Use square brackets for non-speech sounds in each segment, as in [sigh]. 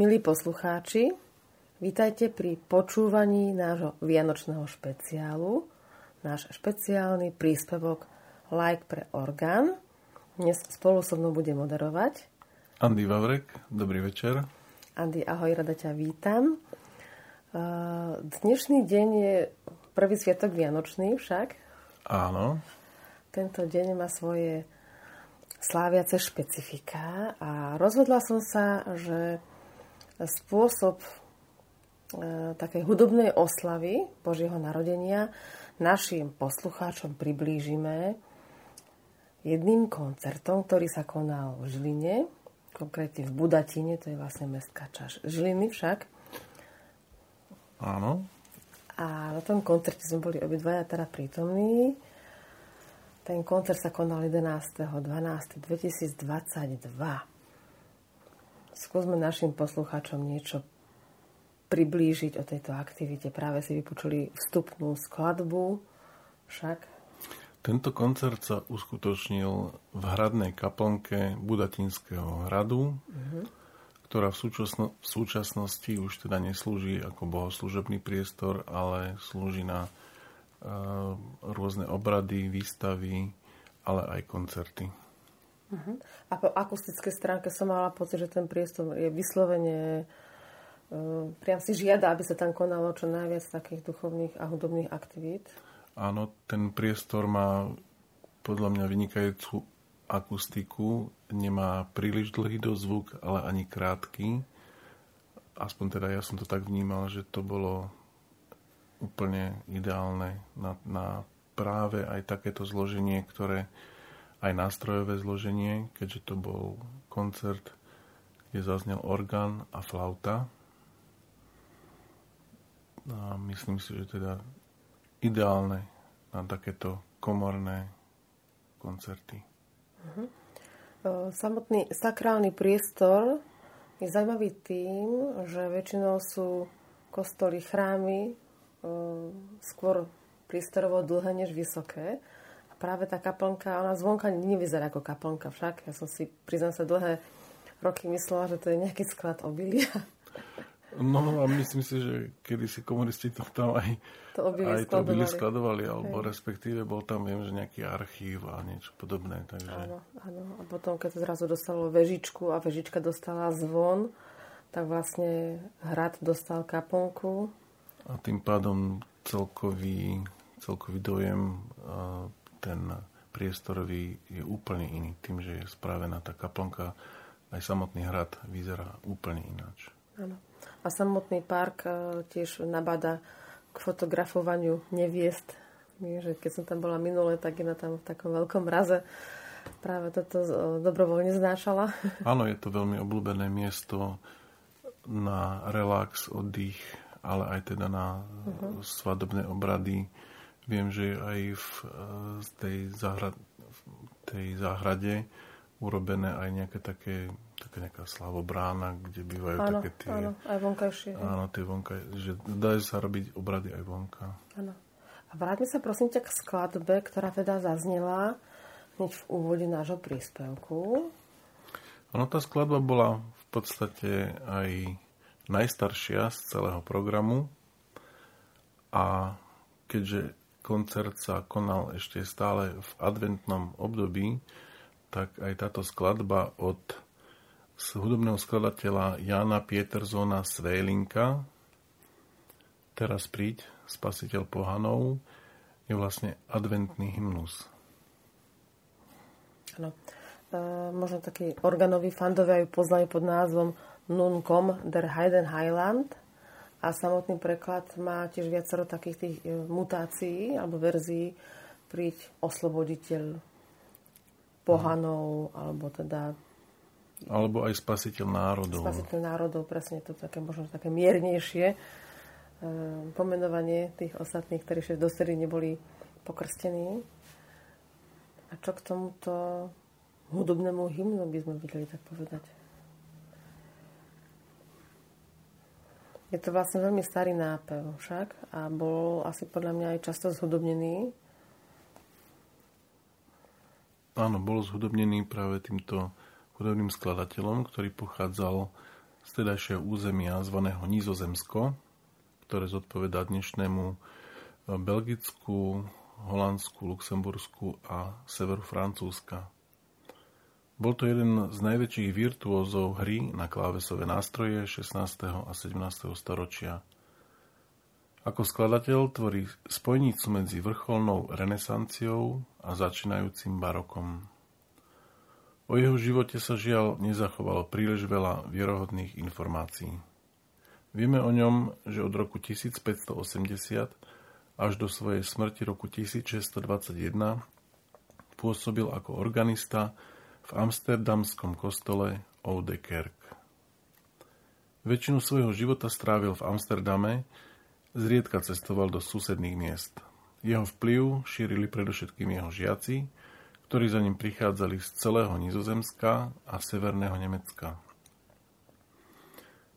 Milí poslucháči, vítajte pri počúvaní nášho vianočného špeciálu, náš špeciálny príspevok Like pre orgán. Dnes spolu so mnou bude moderovať Andy Vavrek, dobrý večer. Andy, ahoj, rada ťa vítam. Dnešný deň je prvý sviatok Vianočný však. Áno. Tento deň má svoje sláviace špecifika a rozhodla som sa, že spôsob e, takej hudobnej oslavy Božieho narodenia našim poslucháčom priblížime jedným koncertom, ktorý sa konal v Žiline, konkrétne v Budatine, to je vlastne mestská časť Žiliny však. Áno. A na tom koncerte sme boli obidvaja teda prítomní. Ten koncert sa konal 11.12.2022 skúsme našim poslucháčom niečo priblížiť o tejto aktivite. Práve si vypočuli vstupnú skladbu však. Tento koncert sa uskutočnil v hradnej kaplnke Budatinského hradu, uh-huh. ktorá v, súčasno, v súčasnosti už teda neslúži ako bohoslužobný priestor, ale slúži na uh, rôzne obrady, výstavy, ale aj koncerty. Uh-huh. A po akustickej stránke som mala pocit, že ten priestor je vyslovene uh, priam si žiada, aby sa tam konalo čo najviac takých duchovných a hudobných aktivít. Áno, ten priestor má podľa mňa vynikajúcu akustiku, nemá príliš dlhý dozvuk, ale ani krátky. Aspoň teda ja som to tak vnímal, že to bolo úplne ideálne na, na práve aj takéto zloženie, ktoré aj nástrojové zloženie, keďže to bol koncert, kde zaznel orgán a flauta. A myslím si, že teda ideálne na takéto komorné koncerty. Uh-huh. Samotný sakrálny priestor je zaujímavý tým, že väčšinou sú kostoly, chrámy skôr priestorovo dlhé než vysoké práve tá kaplnka, ona zvonka nevyzerá ako kaplnka však. Ja som si, priznám sa, dlhé roky myslela, že to je nejaký sklad obilia. No a myslím si, že kedy si komunisti to tam aj to obilie aj skladovali. to obilie skladovali, alebo Hej. respektíve bol tam, viem, že nejaký archív a niečo podobné. Takže... Áno, áno. A potom, keď to zrazu dostalo vežičku a vežička dostala zvon, tak vlastne hrad dostal kaplnku. A tým pádom celkový, celkový dojem ten priestorový je úplne iný. Tým, že je spravená tá kaplnka, aj samotný hrad vyzerá úplne ináč. Áno. A samotný park e, tiež nabada k fotografovaniu neviest. Že keď som tam bola minule, tak je na tam v takom veľkom mraze práve toto e, dobrovoľne znášala. [laughs] Áno, je to veľmi obľúbené miesto na relax, oddych, ale aj teda na uh-huh. svadobné obrady Viem, že aj v eh, tej, záhrad, v tej záhrade urobené aj nejaké také, taká nejaká slavobrána, kde bývajú áno, také tie... Áno, aj vonkajšie. Áno, tie vonkajšie, že dajú sa robiť obrady aj vonka. Áno. A vráťme sa prosím ťa k skladbe, ktorá teda zaznela hneď v úvode nášho príspevku. Ono, tá skladba bola v podstate aj najstaršia z celého programu a keďže koncert sa konal ešte stále v adventnom období, tak aj táto skladba od hudobného skladateľa Jana Pieterzona Svélinka Teraz príď, spasiteľ pohanov, je vlastne adventný hymnus. Áno. E, možno taký organový fandovia ju poznajú pod názvom Nun kom der Heiden Heiland – a samotný preklad má tiež viacero takých tých e, mutácií alebo verzií. Príď osloboditeľ pohanov, alebo teda... Alebo aj spasiteľ národov. Spasiteľ národov, presne to také možno také miernejšie e, pomenovanie tých ostatných, ktorí ešte dosedy neboli pokrstení. A čo k tomuto hudobnému hymnu by sme videli tak povedať? Je to vlastne veľmi starý nápev však a bol asi podľa mňa aj často zhudobnený. Áno, bol zhudobnený práve týmto hudobným skladateľom, ktorý pochádzal z tedajšieho územia zvaného Nizozemsko, ktoré zodpovedá dnešnému e, Belgicku, Holandsku, Luxembursku a severu Francúzska. Bol to jeden z najväčších virtuózov hry na klávesové nástroje 16. a 17. storočia. Ako skladateľ tvorí spojnicu medzi vrcholnou renesanciou a začínajúcim barokom. O jeho živote sa žiaľ nezachovalo príliš veľa vierohodných informácií. Vieme o ňom, že od roku 1580 až do svojej smrti roku 1621 pôsobil ako organista v amsterdamskom kostole Oude Kerk. Väčšinu svojho života strávil v Amsterdame, zriedka cestoval do susedných miest. Jeho vplyv šírili predovšetkým jeho žiaci, ktorí za ním prichádzali z celého Nizozemska a severného Nemecka.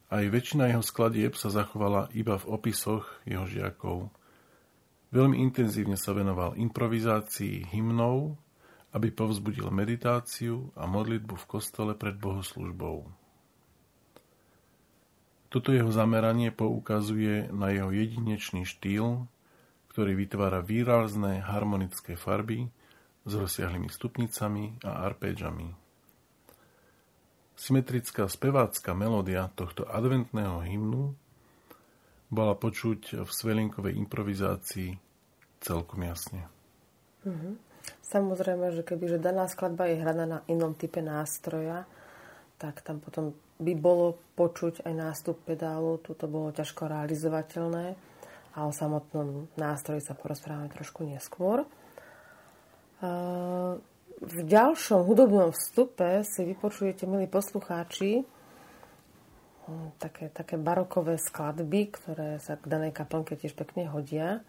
Aj väčšina jeho skladieb sa zachovala iba v opisoch jeho žiakov. Veľmi intenzívne sa venoval improvizácii hymnov aby povzbudil meditáciu a modlitbu v kostole pred bohoslužbou. Toto jeho zameranie poukazuje na jeho jedinečný štýl, ktorý vytvára výrazné harmonické farby s rozsiahlými stupnicami a arpédžami. Symetrická spevácka melódia tohto adventného hymnu bola počuť v svelinkovej improvizácii celkom jasne. Mm-hmm. Samozrejme, že keby že daná skladba je hraná na inom type nástroja, tak tam potom by bolo počuť aj nástup pedálu. Tuto bolo ťažko realizovateľné a o samotnom nástroji sa porozprávame trošku neskôr. V ďalšom hudobnom vstupe si vypočujete, milí poslucháči, také, také barokové skladby, ktoré sa k danej kaplnke tiež pekne hodia.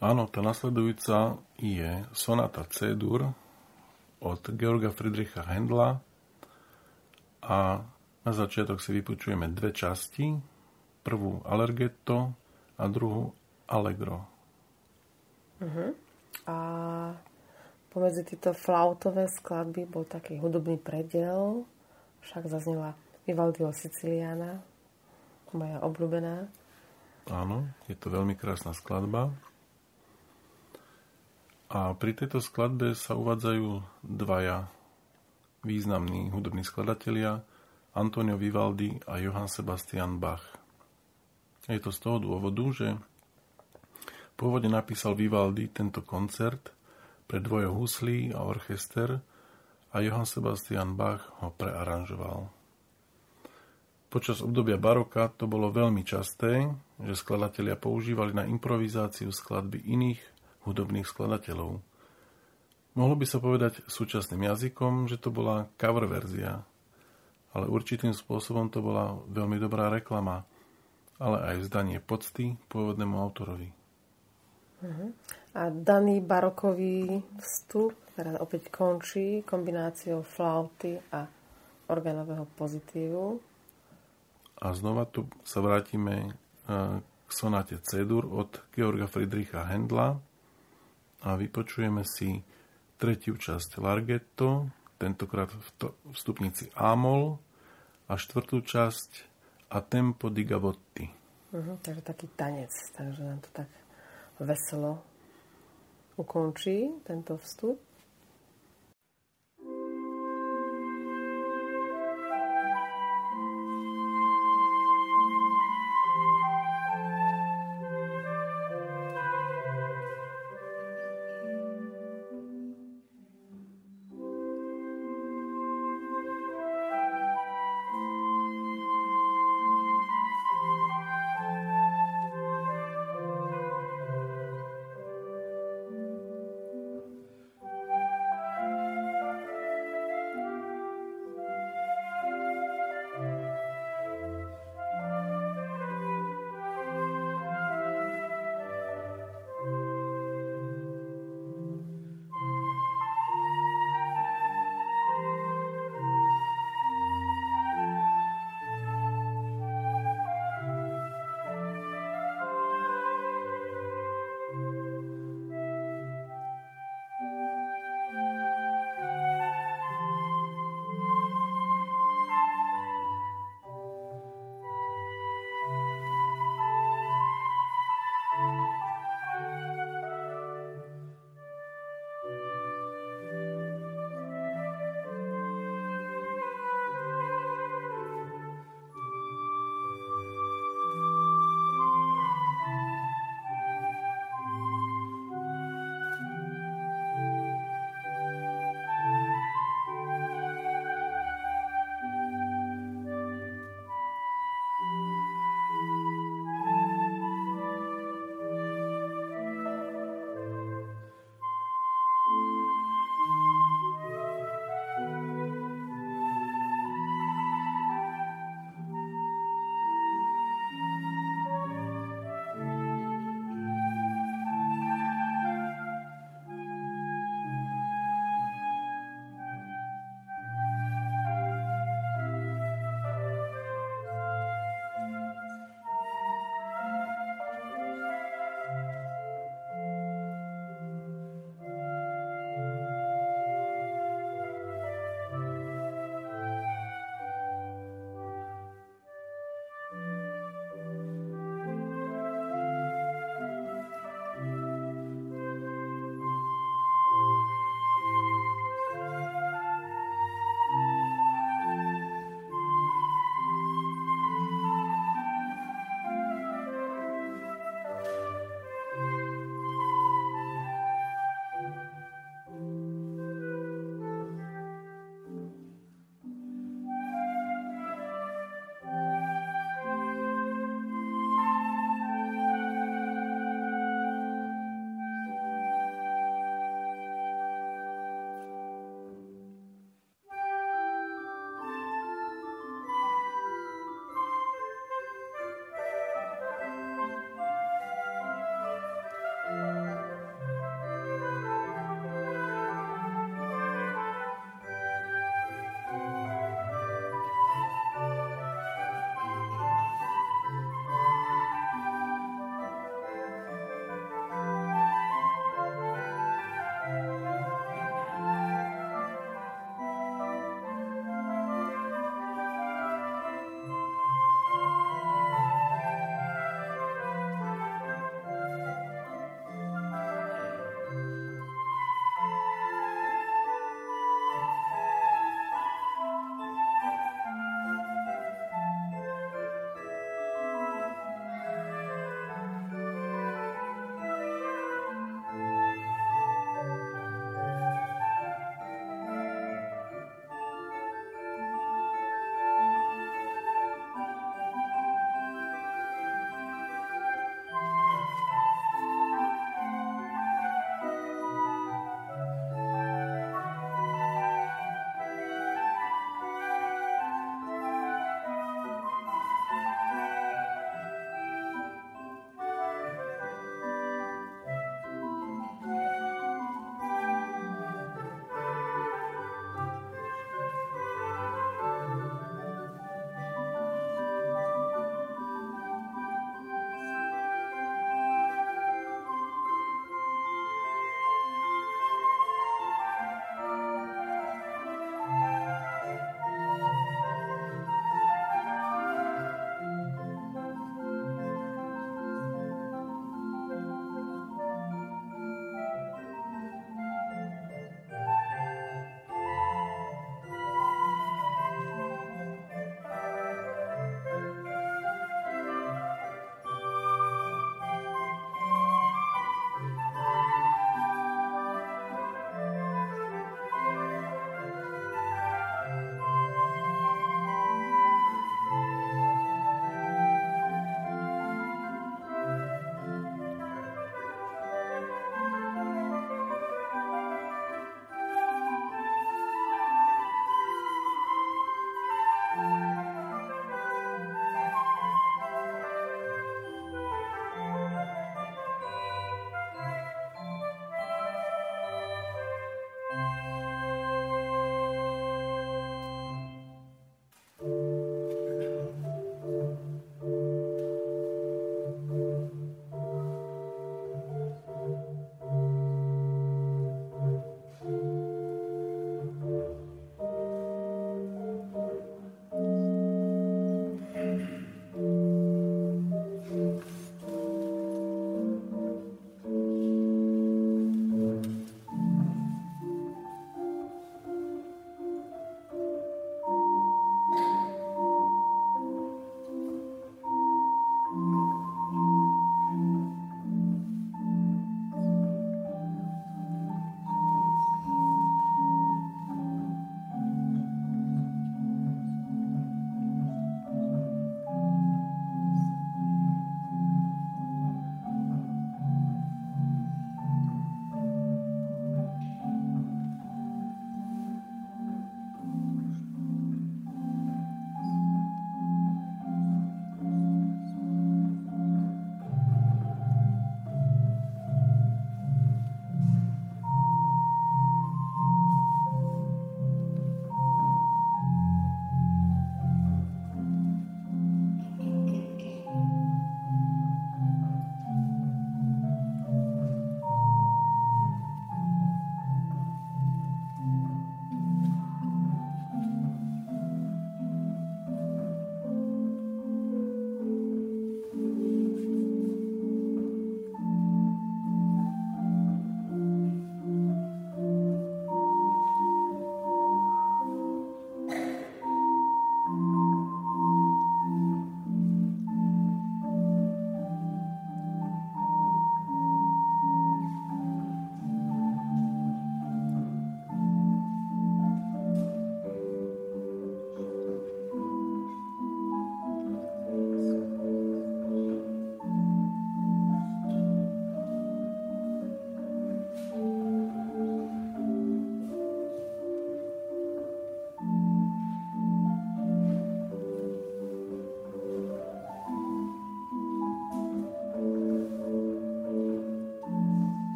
Áno, tá nasledujúca je sonata C-dur od Georga Friedricha Händla a na začiatok si vypočujeme dve časti. Prvú Allergetto a druhú Allegro. Uh-huh. A pomedzi tieto flautové skladby bol taký hudobný predel, však zaznela Vivaldiho Siciliana, moja obľúbená. Áno, je to veľmi krásna skladba. A pri tejto skladbe sa uvádzajú dvaja významní hudobní skladatelia, Antonio Vivaldi a Johann Sebastian Bach. Je to z toho dôvodu, že pôvodne napísal Vivaldi tento koncert pre dvoje huslí a orchester a Johann Sebastian Bach ho prearanžoval. Počas obdobia baroka to bolo veľmi časté, že skladatelia používali na improvizáciu skladby iných hudobných skladateľov. Mohlo by sa povedať súčasným jazykom, že to bola cover verzia, ale určitým spôsobom to bola veľmi dobrá reklama, ale aj vzdanie pocty pôvodnému autorovi. Uh-huh. A daný barokový vstup teda opäť končí kombináciou flauty a organového pozitívu. A znova tu sa vrátime e, k sonáte C-dur od Georga Friedricha Händla, a vypočujeme si tretiu časť Larghetto, tentokrát v, to, stupnici Amol a štvrtú časť A tempo di Gavotti. Uh-huh, takže taký tanec, takže nám to tak veselo ukončí tento vstup.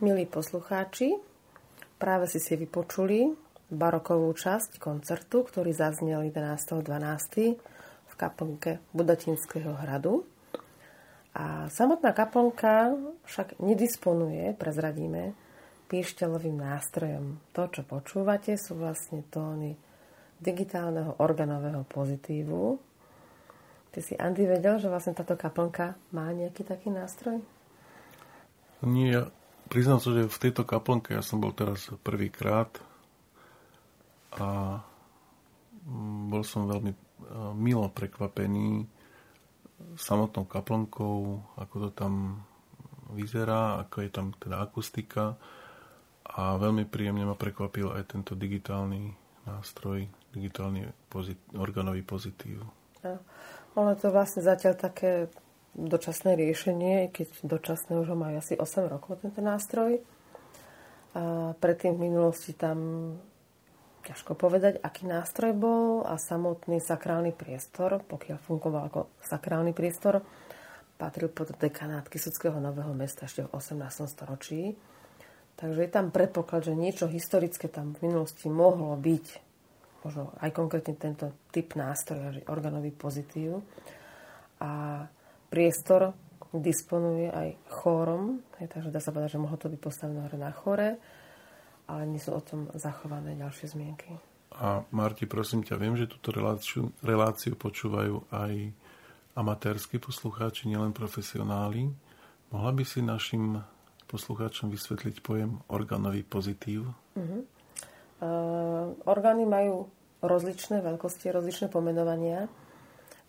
Milí poslucháči, práve si si vypočuli barokovú časť koncertu, ktorý zaznel 11.12. v kaplnke Budatinského hradu. A samotná kaplnka však nedisponuje, prezradíme, píšťalovým nástrojom. To, čo počúvate, sú vlastne tóny digitálneho organového pozitívu. Ty si, Andy, vedel, že vlastne táto kaplnka má nejaký taký nástroj? Nie, priznám sa, že v tejto kaplnke ja som bol teraz prvýkrát a bol som veľmi milo prekvapený samotnou kaplnkou, ako to tam vyzerá, ako je tam teda akustika a veľmi príjemne ma prekvapil aj tento digitálny nástroj, digitálny pozit- organový pozitív. Ja. Ono to vlastne zatiaľ také dočasné riešenie, keď dočasné už ho majú asi 8 rokov tento nástroj. A predtým v minulosti tam ťažko povedať, aký nástroj bol a samotný sakrálny priestor, pokiaľ fungoval ako sakrálny priestor, patril pod dekanát Kisuckého nového mesta ešte v 18. storočí. Takže je tam predpoklad, že niečo historické tam v minulosti mohlo byť, možno aj konkrétne tento typ nástroja, že organový pozitív. A priestor disponuje aj chórom, hej, takže dá sa povedať, že mohlo to byť postavené hore na chore, ale nie sú o tom zachované ďalšie zmienky. A Marti, prosím ťa, viem, že túto reláciu, reláciu počúvajú aj amatérsky poslucháči, nielen profesionáli. Mohla by si našim poslucháčom vysvetliť pojem organový pozitív? Uh-huh. Uh, orgány majú rozličné veľkosti, rozličné pomenovania.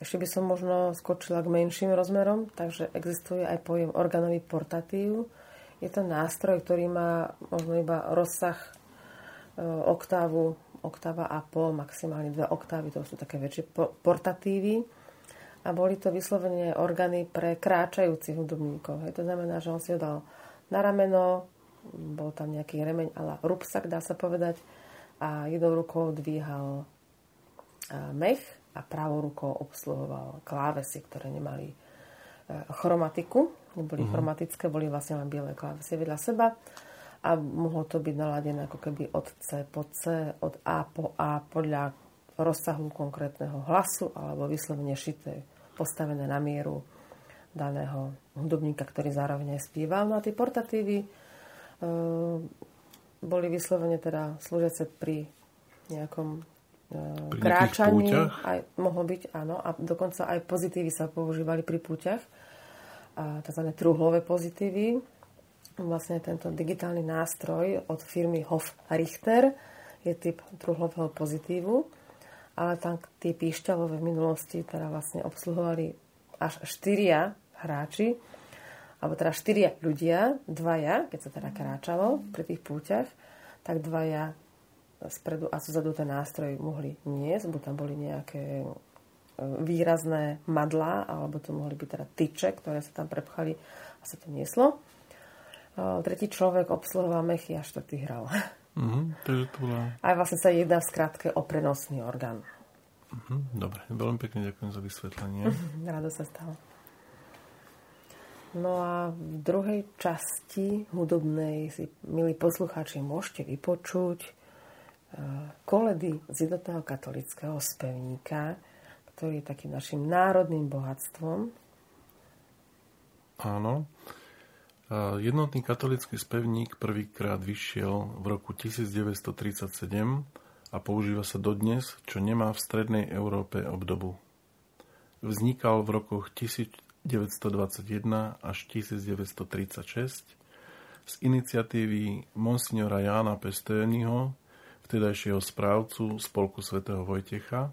Ešte by som možno skočila k menším rozmerom, takže existuje aj pojem organový portatív. Je to nástroj, ktorý má možno iba rozsah e, oktávu, oktáva a pol, maximálne dve oktávy, to sú také väčšie portatívy. A boli to vyslovene orgány pre kráčajúcich hudobníkov. Hej. To znamená, že on si ho dal na rameno, bol tam nejaký remeň, ale rupsak, dá sa povedať, a jednou rukou dvíhal mech a pravou rukou obsluhoval klávesy, ktoré nemali e, chromatiku, neboli uh-huh. chromatické, boli vlastne len biele klávesy vedľa seba a mohlo to byť naladené ako keby od C po C, od A po A podľa rozsahu konkrétneho hlasu alebo vyslovene šité, postavené na mieru daného hudobníka, ktorý zároveň aj spieval. No a tie portatívy e, boli vyslovene teda slúžiace pri nejakom pri kráčaní aj, mohlo byť, áno, a dokonca aj pozitívy sa používali pri púťach, tzv. truhlové pozitívy. Vlastne tento digitálny nástroj od firmy Hof Richter je typ truhlového pozitívu, ale tam tie píšťalové v minulosti teda vlastne obsluhovali až štyria hráči, alebo teda štyria ľudia, dvaja, keď sa teda kráčalo pri tých púťach, tak dvaja spredu a zozadu ten nástroj mohli niesť, buď tam boli nejaké e, výrazné madlá, alebo to mohli byť teda tyče, ktoré sa tam prepchali a sa to nieslo. E, tretí človek obsluhoval mechy a štvrtý hral. Mm-hmm, takže to bola... Aj vlastne sa jedná v skratke o prenosný orgán. Mm-hmm, dobre, veľmi pekne ďakujem za vysvetlenie. [laughs] Rado sa stalo. No a v druhej časti hudobnej si, milí poslucháči, môžete vypočuť koledy z jednotného katolického spevníka, ktorý je takým našim národným bohatstvom. Áno. Jednotný katolický spevník prvýkrát vyšiel v roku 1937 a používa sa dodnes, čo nemá v strednej Európe obdobu. Vznikal v rokoch 1921 až 1936 z iniciatívy monsignora Jána Pestényho vtedajšieho správcu spolku svätého Vojtecha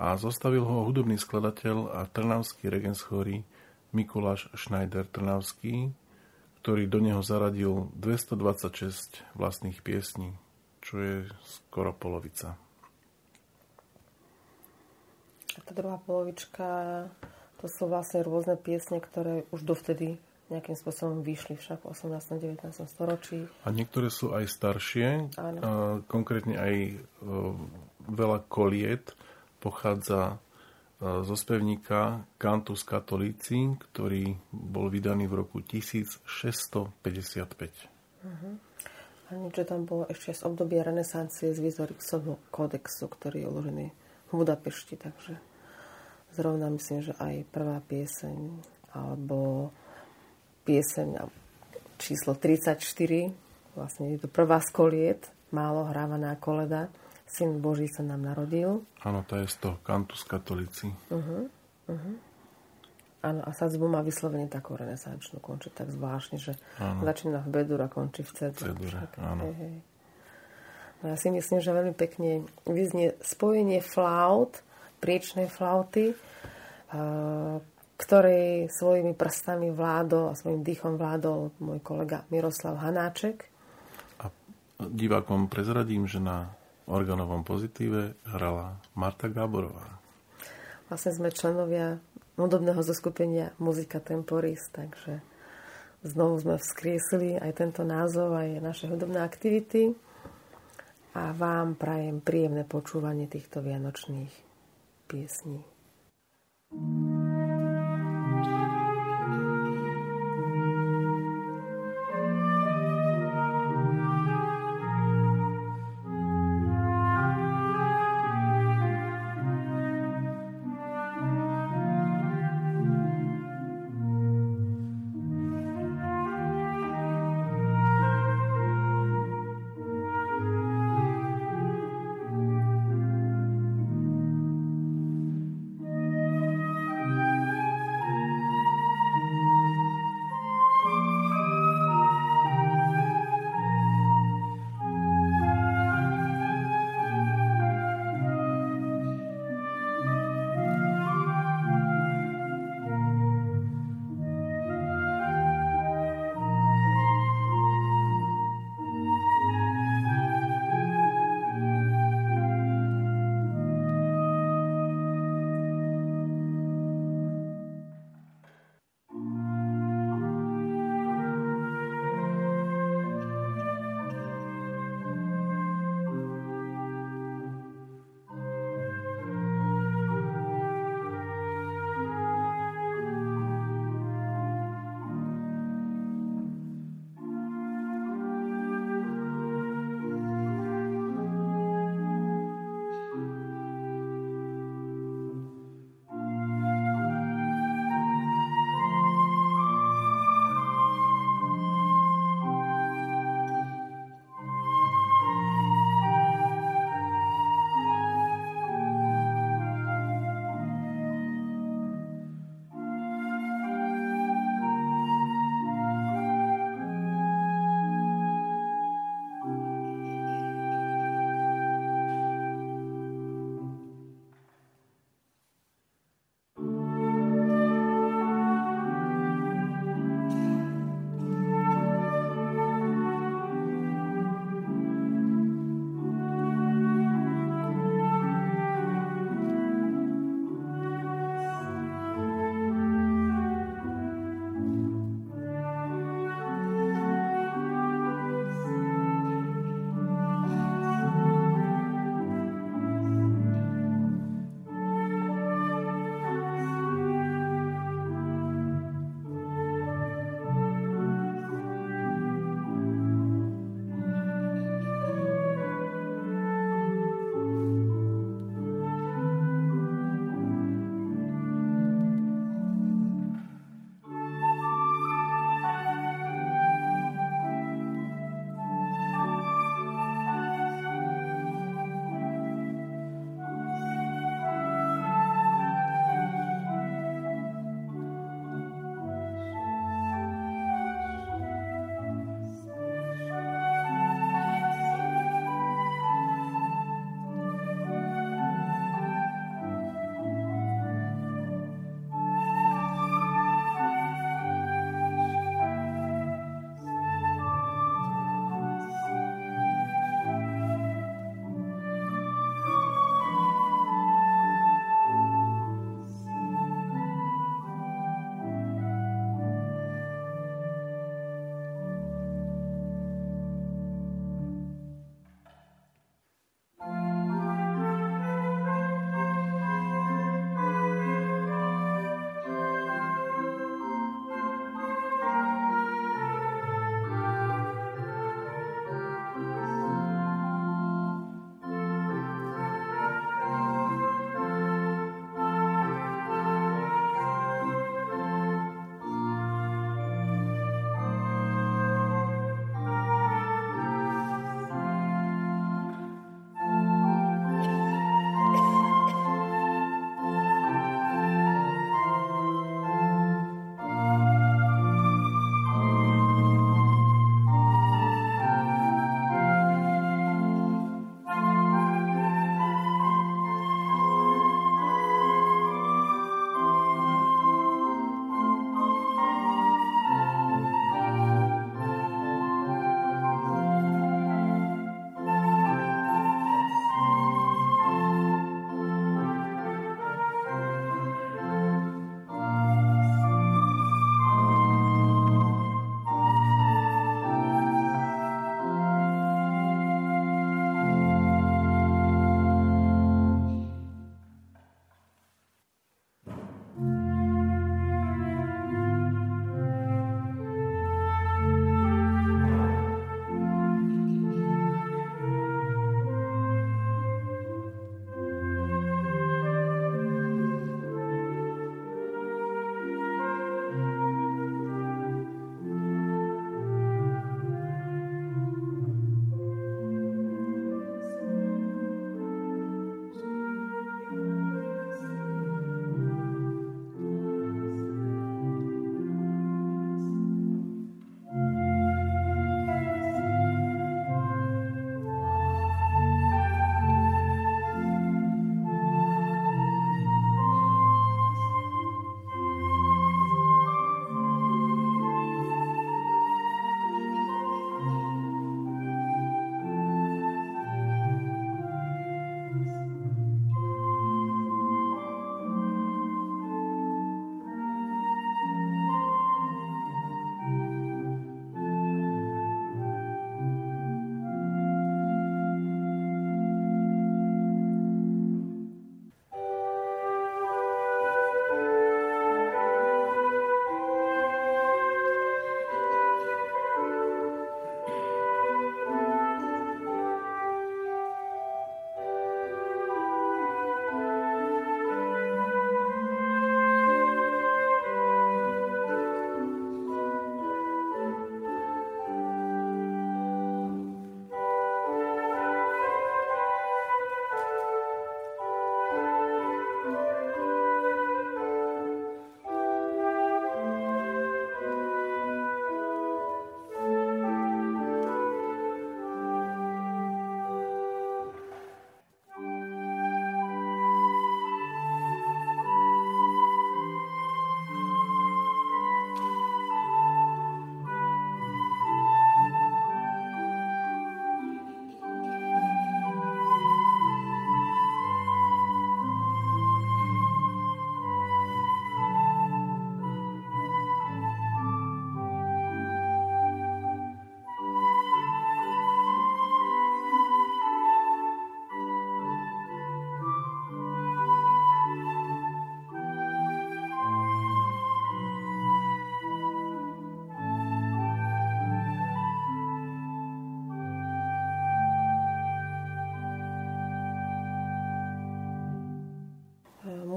a zostavil ho hudobný skladateľ a trnavský regent chory Mikuláš Schneider Trnavský, ktorý do neho zaradil 226 vlastných piesní, čo je skoro polovica. A tá druhá polovička, to sú vlastne rôzne piesne, ktoré už dovtedy nejakým spôsobom vyšli však v 18. 19. storočí. A niektoré sú aj staršie. Áno. A konkrétne aj e, veľa koliet pochádza e, zo spevníka Cantus Catholici, ktorý bol vydaný v roku 1655. Uh-huh. A niečo tam bolo ešte z obdobia renesancie z Vizorixovho kódexu, ktorý je uložený v Budapešti, takže zrovna myslím, že aj prvá pieseň alebo pieseň číslo 34, vlastne je to prvá z koliet, málo hrávaná koleda, Syn Boží sa nám narodil. Áno, to je z toho Cantus Katolíci. Uh-huh, uh-huh. Áno, a sadzbu má vyslovene takú renesančnú, končí tak zvláštne, že áno. začína v bedur a končí v cedure. Cedure, áno. Hej, hej. No ja si myslím, že veľmi pekne vyznie spojenie flaut, priečnej flauty, ktorej svojimi prstami vládol a svojim dýchom vládol môj kolega Miroslav Hanáček. A divákom prezradím, že na organovom pozitíve hrala Marta Gáborová. Vlastne sme členovia hudobného zoskupenia Muzika Temporis, takže znovu sme vzkriesili aj tento názov, aj naše hudobné aktivity a vám prajem príjemné počúvanie týchto vianočných piesní. thank you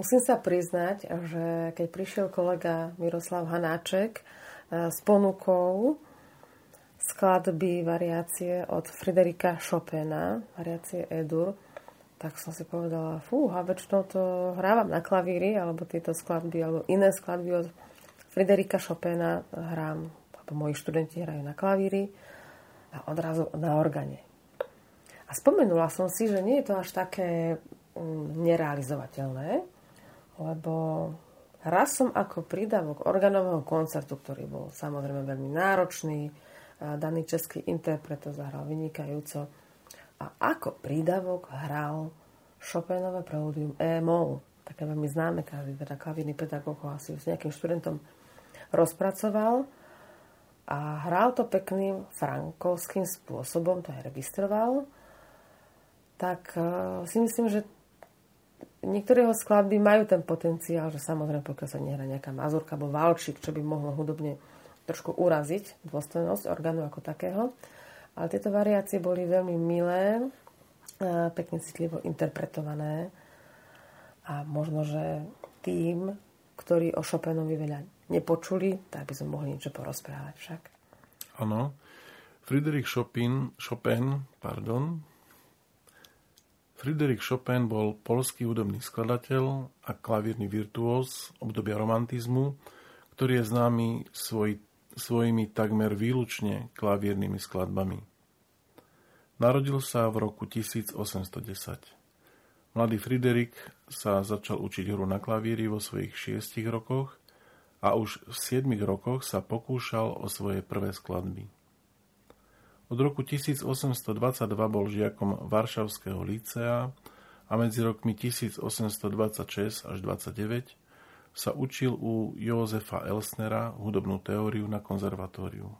musím sa priznať, že keď prišiel kolega Miroslav Hanáček e, s ponukou skladby variácie od Friderika Chopina, variácie Edur, tak som si povedala, fúha, väčšinou to hrávam na klavíri, alebo tieto skladby, alebo iné skladby od Friderika Chopina hrám, alebo moji študenti hrajú na klavíri a odrazu na organe. A spomenula som si, že nie je to až také mm, nerealizovateľné, lebo raz som ako prídavok organového koncertu, ktorý bol samozrejme veľmi náročný, daný český interpret to zahral vynikajúco, a ako prídavok hral Chopinové preludium E-moll. Také veľmi známe, každý teda klavírny pedagóg ho asi s nejakým študentom rozpracoval a hral to pekným frankovským spôsobom, to aj registroval, tak uh, si myslím, že niektoré jeho skladby majú ten potenciál, že samozrejme pokiaľ sa nehrá nejaká mazurka alebo valčík, čo by mohlo hudobne trošku uraziť dôstojnosť orgánu ako takého, ale tieto variácie boli veľmi milé, pekne citlivo interpretované a možno, že tým, ktorí o Chopinovi veľa nepočuli, tak by sme mohli niečo porozprávať však. Áno. Friedrich Chopin, Chopin, pardon, Friedrich Chopin bol polský hudobný skladateľ a klavírny virtuós obdobia romantizmu, ktorý je známy svoj, svojimi takmer výlučne klavírnymi skladbami. Narodil sa v roku 1810. Mladý Friderik sa začal učiť hru na klavíri vo svojich šiestich rokoch a už v siedmich rokoch sa pokúšal o svoje prvé skladby. Od roku 1822 bol žiakom Varšavského lícea a medzi rokmi 1826 až 29 sa učil u Jozefa Elsnera hudobnú teóriu na konzervatóriu.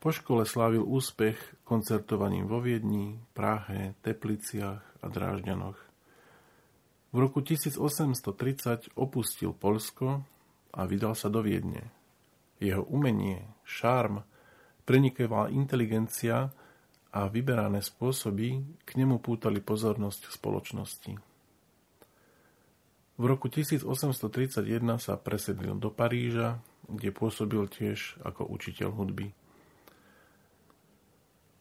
Po škole slávil úspech koncertovaním vo Viedni, Prahe, Tepliciach a Drážďanoch. V roku 1830 opustil Polsko a vydal sa do Viedne. Jeho umenie, šarm, prenikovala inteligencia a vyberané spôsoby k nemu pútali pozornosť spoločnosti. V roku 1831 sa presedlil do Paríža, kde pôsobil tiež ako učiteľ hudby.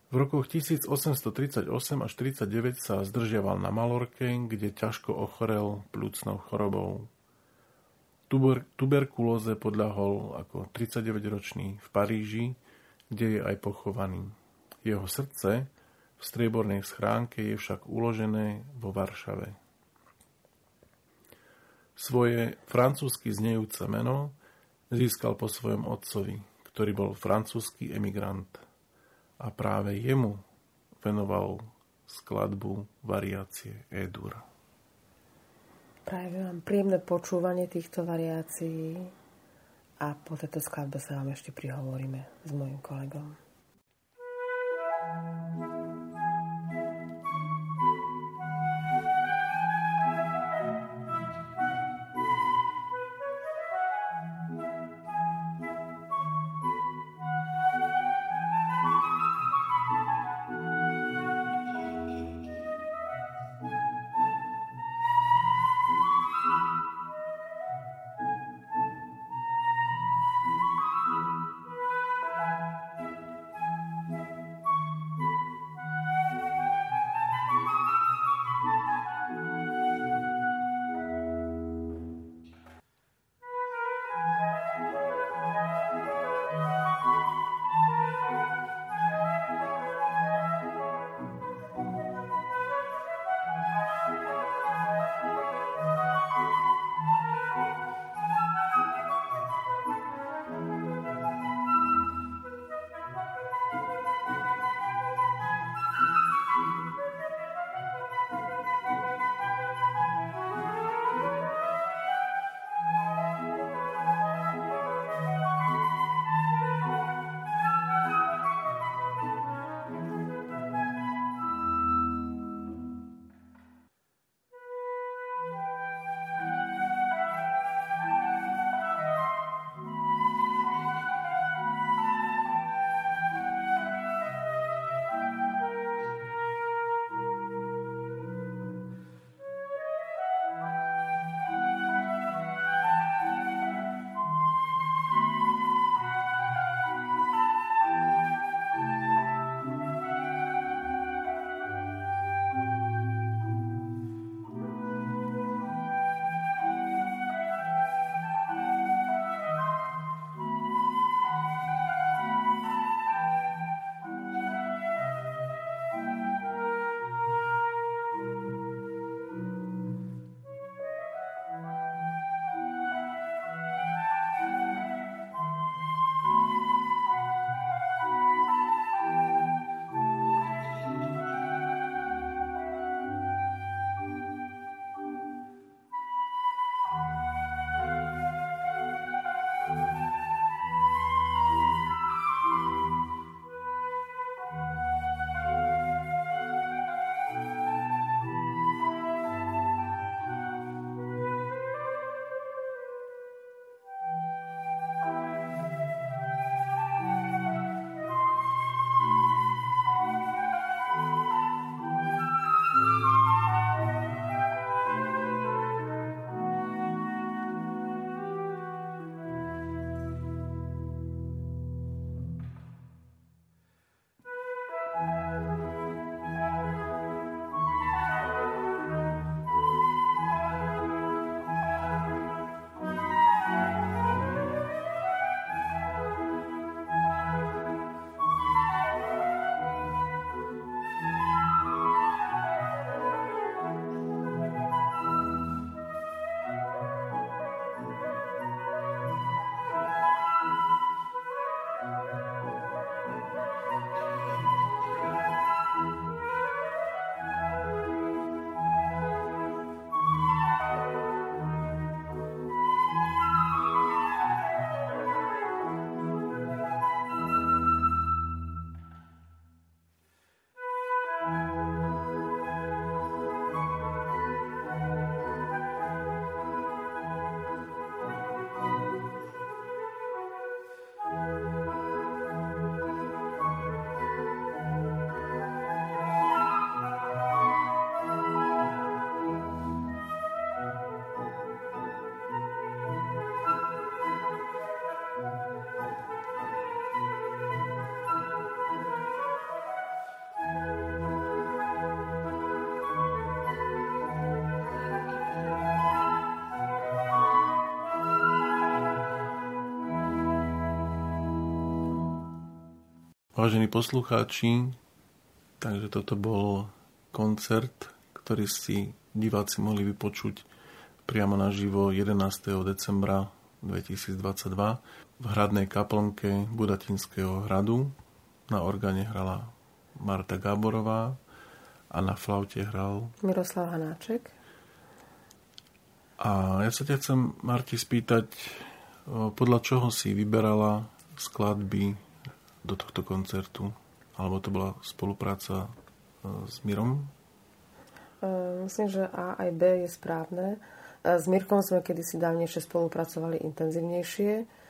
V rokoch 1838 až 39 sa zdržiaval na Malorke, kde ťažko ochorel plúcnou chorobou. Tuber, tuberkulóze podľahol ako 39-ročný v Paríži, kde je aj pochovaný. Jeho srdce v striebornej schránke je však uložené vo Varšave. Svoje francúzsky znejúce meno získal po svojom otcovi, ktorý bol francúzsky emigrant. A práve jemu venoval skladbu variácie E-dur. Práve vám príjemné počúvanie týchto variácií a po tejto skladbe sa vám ešte prihovoríme s mojim kolegom. Vážení poslucháči, takže toto bol koncert, ktorý si diváci mohli vypočuť priamo naživo 11. decembra 2022 v hradnej kaplnke Budatinského hradu. Na orgáne hrala Marta Gáborová a na flaute hral Miroslav Hanáček. A ja sa ťa chcem, Marti, spýtať, podľa čoho si vyberala skladby do tohto koncertu? Alebo to bola spolupráca e, s Mirom? E, myslím, že A aj B je správne. E, s Mirkom sme kedysi dávnejšie spolupracovali intenzívnejšie.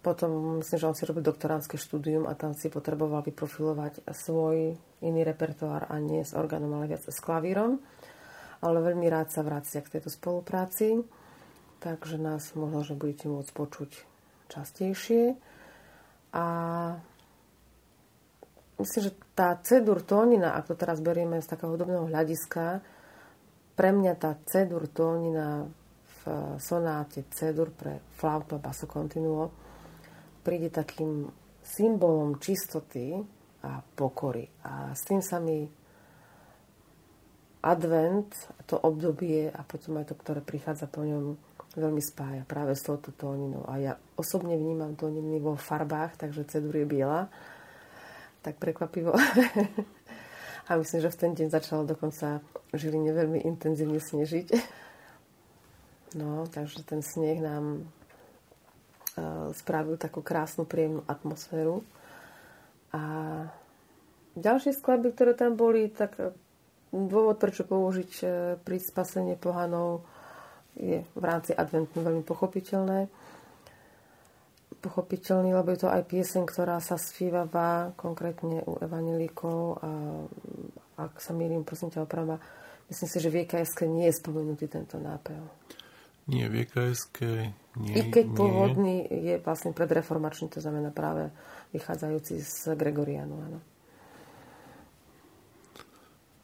Potom myslím, že on si robil doktoránske štúdium a tam si potreboval vyprofilovať svoj iný repertoár a nie s orgánom, ale viac s klavírom. Ale veľmi rád sa vracia k tejto spolupráci, takže nás možno, že budete môcť počuť častejšie. A myslím, že tá cedur tónina, ak to teraz berieme z takého hudobného hľadiska, pre mňa tá cedur tónina v sonáte cedur pre flautu a basso continuo príde takým symbolom čistoty a pokory. A s tým sa mi advent, to obdobie a potom aj to, ktoré prichádza po ňom, veľmi spája práve s touto tóninou. A ja osobne vnímam tóniny vo farbách, takže cedur je biela. Tak prekvapivo. [laughs] a myslím, že v ten deň začalo dokonca v Žiline veľmi intenzívne snežiť. No, takže ten sneh nám uh, spravil takú krásnu, príjemnú atmosféru. A ďalšie skladby, ktoré tam boli, tak e, dôvod, prečo použiť uh, pri spasenie pohanov je v rámci adventu veľmi pochopiteľné. Pochopiteľný, lebo je to aj pieseň, ktorá sa spívala konkrétne u evanelíkov a ak sa mýlim, prosím ťa oprava, myslím si, že v EKS nie je spomenutý tento nápev. Nie, v EKS nie. I keď pôvodný je vlastne predreformačný, to znamená práve vychádzajúci z Gregorianu, áno.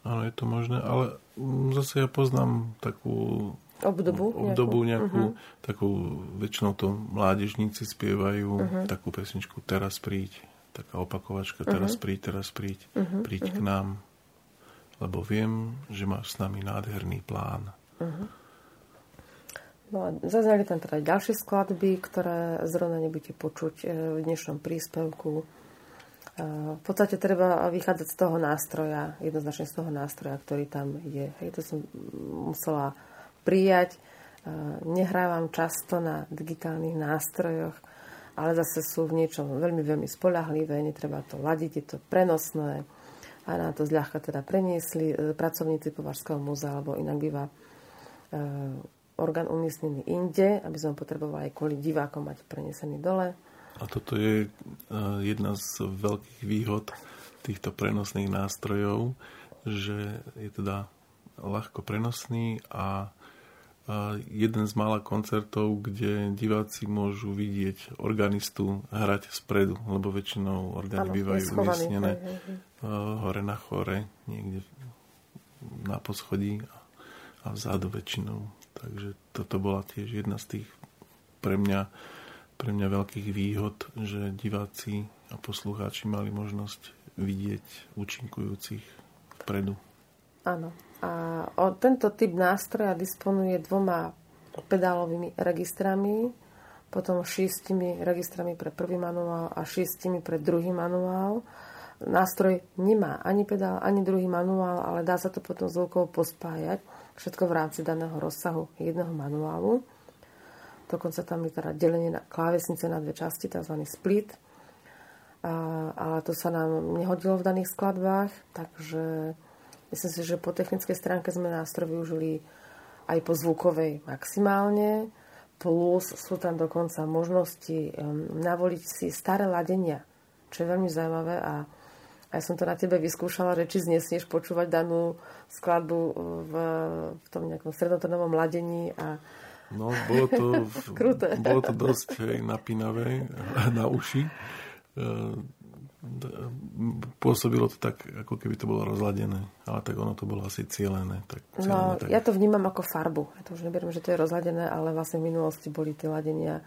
Áno, je to možné, ale zase ja poznám takú obdobu, obdobu nejakú, uh-huh. takú, väčšinou to mládežníci spievajú uh-huh. takú pesničku Teraz príď, taká opakovačka Teraz uh-huh. príď, teraz príď, uh-huh. príď uh-huh. k nám, lebo viem, že máš s nami nádherný plán. Uh-huh. No a zaznali tam teda ďalšie skladby, ktoré zrovna nebudete počuť e, v dnešnom príspevku. E, v podstate treba vychádzať z toho nástroja, jednoznačne z toho nástroja, ktorý tam je. Hej, to som musela prijať. E, nehrávam často na digitálnych nástrojoch, ale zase sú v niečom veľmi, veľmi spolahlivé, netreba to ladiť, je to prenosné a na to zľahka teda preniesli e, pracovníci Považského múzea, alebo inak býva e, orgán umiestnený inde, aby sme potrebovali kvôli divákom mať prenesený dole. A toto je jedna z veľkých výhod týchto prenosných nástrojov, že je teda ľahko prenosný a jeden z mála koncertov, kde diváci môžu vidieť organistu hrať spredu, lebo väčšinou orgány ano, bývajú umiestnené hore na chore, niekde na poschodí a vzadu väčšinou. Takže toto bola tiež jedna z tých pre mňa, pre mňa veľkých výhod, že diváci a poslucháči mali možnosť vidieť účinkujúcich vpredu. Áno. A o tento typ nástroja disponuje dvoma pedálovými registrami, potom šiestimi registrami pre prvý manuál a šiestimi pre druhý manuál. Nástroj nemá ani pedál, ani druhý manuál, ale dá sa to potom zvukovo pospájať. Všetko v rámci daného rozsahu jedného manuálu. Dokonca tam je teda delenie na klávesnice na dve časti, tzv. split. A, ale to sa nám nehodilo v daných skladbách, takže Myslím si, že po technickej stránke sme nástroj využili aj po zvukovej maximálne, plus sú tam dokonca možnosti navoliť si staré ladenia, čo je veľmi zaujímavé a ja som to na tebe vyskúšala, že či znesieš počúvať danú skladbu v, v tom nejakom strednotonovom ladení a No, bolo to, [laughs] bolo to dosť napínavé na uši pôsobilo to tak, ako keby to bolo rozladené. Ale tak ono to bolo asi cieľené. Tak cieľené, no, tak... ja to vnímam ako farbu. Ja to už neberiem, že to je rozladené, ale vlastne v minulosti boli tie ladenia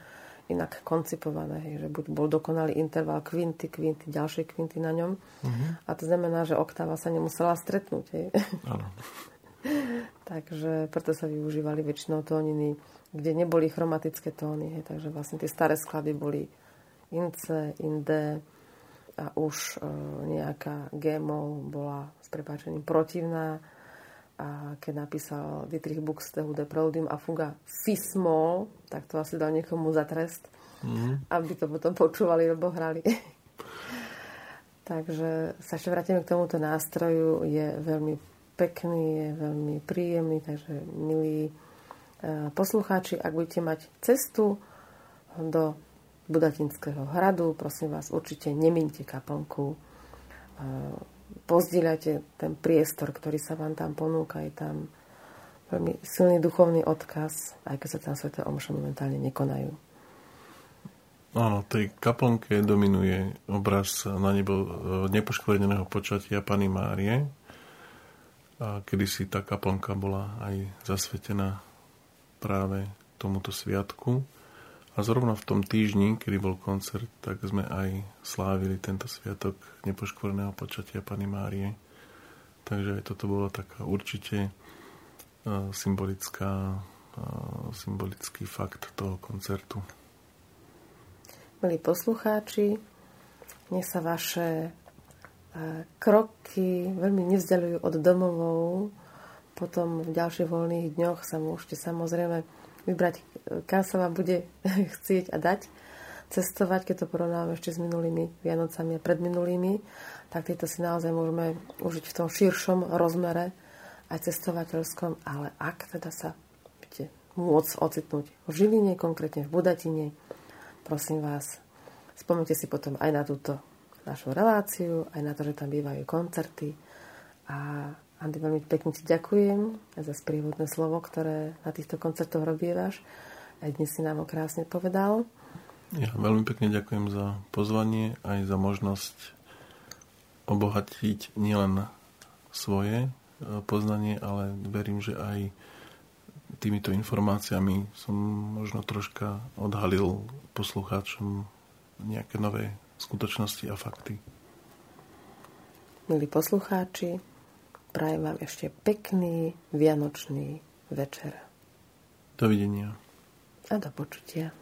inak koncipované, hej, že buď bol dokonalý interval kvinty, kvinty, ďalšie kvinty na ňom. Uh-huh. A to znamená, že oktáva sa nemusela stretnúť. Hej. Áno. [laughs] Takže preto sa využívali väčšinou tóniny, kde neboli chromatické tóny. Hej. Takže vlastne tie staré skladby boli in C, in D a už e, nejaká G-mol bola s prepáčením protivná a keď napísal Dietrich Buxtehude de Proudim a fuga Fismol, tak to asi dal niekomu za trest, mm. aby to potom počúvali alebo hrali. [laughs] takže sa ešte vrátime k tomuto nástroju. Je veľmi pekný, je veľmi príjemný, takže milí e, poslucháči, ak budete mať cestu do Budatinského hradu, prosím vás, určite nemínte kaplnku e, pozdieľate ten priestor, ktorý sa vám tam ponúka. Je tam veľmi silný duchovný odkaz, aj keď sa tam sveté omše momentálne nekonajú. Áno, tej kaplnke dominuje obraz na nebo e, nepoškvrneného počatia Pany Márie. A kedysi tá kaplnka bola aj zasvetená práve tomuto sviatku. A zrovna v tom týždni, kedy bol koncert, tak sme aj slávili tento sviatok nepoškvorného počatia Pany Márie. Takže aj toto bolo taká určite uh, symbolická, uh, symbolický fakt toho koncertu. Milí poslucháči, nech sa vaše uh, kroky veľmi nevzdialujú od domovou. Potom v ďalších voľných dňoch sa môžete samozrejme vybrať, kam sa vám bude [laughs] chcieť a dať cestovať, keď to porovnáme ešte s minulými Vianocami a predminulými, tak tieto si naozaj môžeme užiť v tom širšom rozmere aj cestovateľskom, ale ak teda sa budete môcť ocitnúť v Žiline, konkrétne v Budatine, prosím vás, spomnite si potom aj na túto našu reláciu, aj na to, že tam bývajú koncerty a Andy, veľmi pekne ti ďakujem za sprievodné slovo, ktoré na týchto koncertoch robievaš. Aj dnes si nám ho krásne povedal. Ja veľmi pekne ďakujem za pozvanie, aj za možnosť obohatiť nielen svoje e, poznanie, ale verím, že aj týmito informáciami som možno troška odhalil poslucháčom nejaké nové skutočnosti a fakty. Milí poslucháči, prajem vám ešte pekný vianočný večer. Dovidenia. A do počutia.